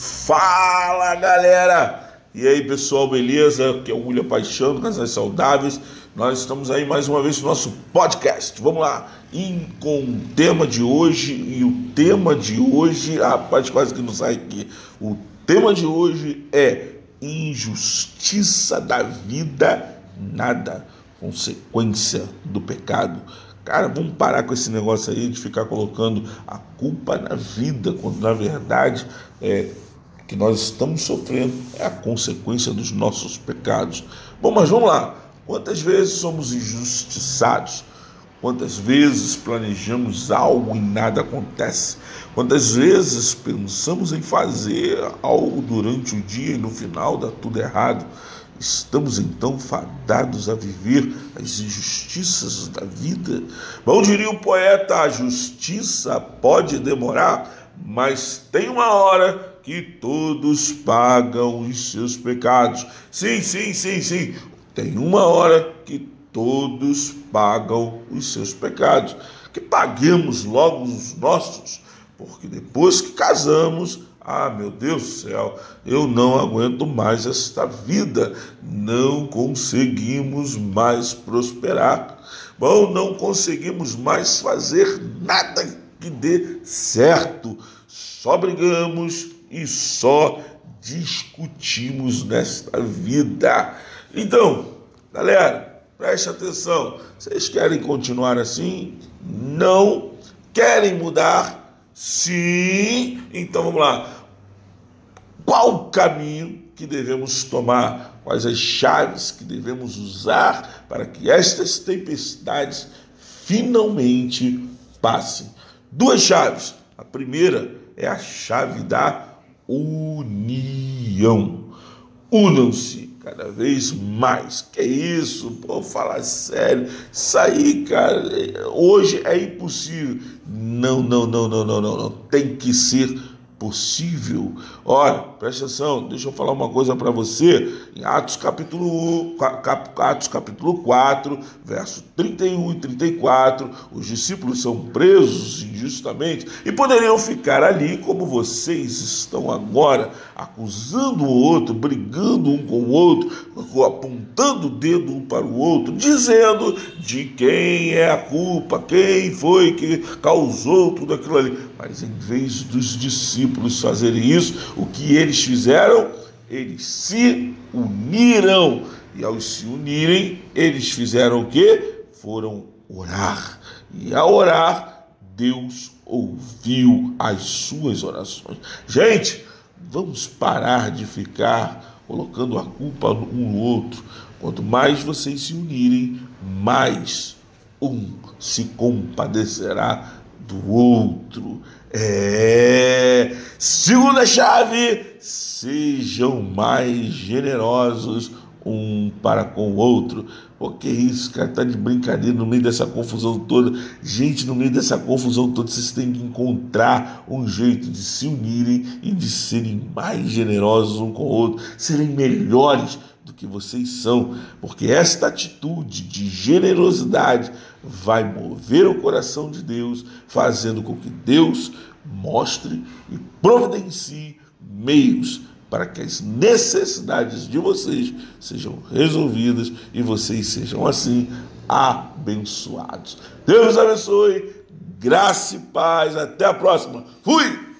Fala galera! E aí pessoal, beleza? Aqui é o William Paixão, Casais Saudáveis. Nós estamos aí mais uma vez no nosso podcast. Vamos lá, e com o tema de hoje. E o tema de hoje, rapaz, quase que não sai aqui. O tema de hoje é injustiça da vida, nada, consequência do pecado. Cara, vamos parar com esse negócio aí de ficar colocando a culpa na vida, quando na verdade é que nós estamos sofrendo é a consequência dos nossos pecados. Bom, mas vamos lá. Quantas vezes somos injustiçados? Quantas vezes planejamos algo e nada acontece? Quantas vezes pensamos em fazer algo durante o dia e no final dá tudo errado? Estamos então fadados a viver as injustiças da vida? Bom, diria o poeta: a justiça pode demorar, mas tem uma hora que todos pagam os seus pecados. Sim, sim, sim, sim. Tem uma hora que todos pagam os seus pecados. Que paguemos logo os nossos, porque depois que casamos, ah, meu Deus do céu, eu não aguento mais esta vida, não conseguimos mais prosperar. Bom, não conseguimos mais fazer nada que dê certo. Só brigamos e só discutimos nesta vida. Então, galera, preste atenção. Vocês querem continuar assim? Não. Querem mudar? Sim, então vamos lá. Qual o caminho que devemos tomar? Quais as chaves que devemos usar para que estas tempestades finalmente passem? Duas chaves. A primeira é a chave da união. Unam-se cada vez mais. Que isso, pô, falar sério. Aí, cara, hoje é impossível. Não, não, não, não, não, não, não. Tem que ser possível. Olha, presta atenção, deixa eu falar uma coisa para você. Em Atos capítulo, Atos capítulo 4, verso 31 e 34, os discípulos são presos injustamente e poderiam ficar ali como vocês estão agora, acusando o outro, brigando um com o outro, apontando o dedo um para o outro, dizendo de quem é a culpa, quem foi que causou tudo aquilo ali. Mas em vez dos discípulos fazerem isso, o que eles fizeram? Eles se uniram. E ao se unirem, eles fizeram o quê? Foram orar. E ao orar, Deus ouviu as suas orações. Gente, vamos parar de ficar colocando a culpa um no outro. Quanto mais vocês se unirem, mais um se compadecerá do outro. É. Segunda chave: sejam mais generosos um para com o outro. Pô, que isso, cara, tá de brincadeira no meio dessa confusão toda. Gente, no meio dessa confusão toda, vocês têm que encontrar um jeito de se unirem e de serem mais generosos um com o outro, serem melhores que vocês são, porque esta atitude de generosidade vai mover o coração de Deus, fazendo com que Deus mostre e providencie meios para que as necessidades de vocês sejam resolvidas e vocês sejam assim abençoados. Deus abençoe, graça e paz. Até a próxima. Fui!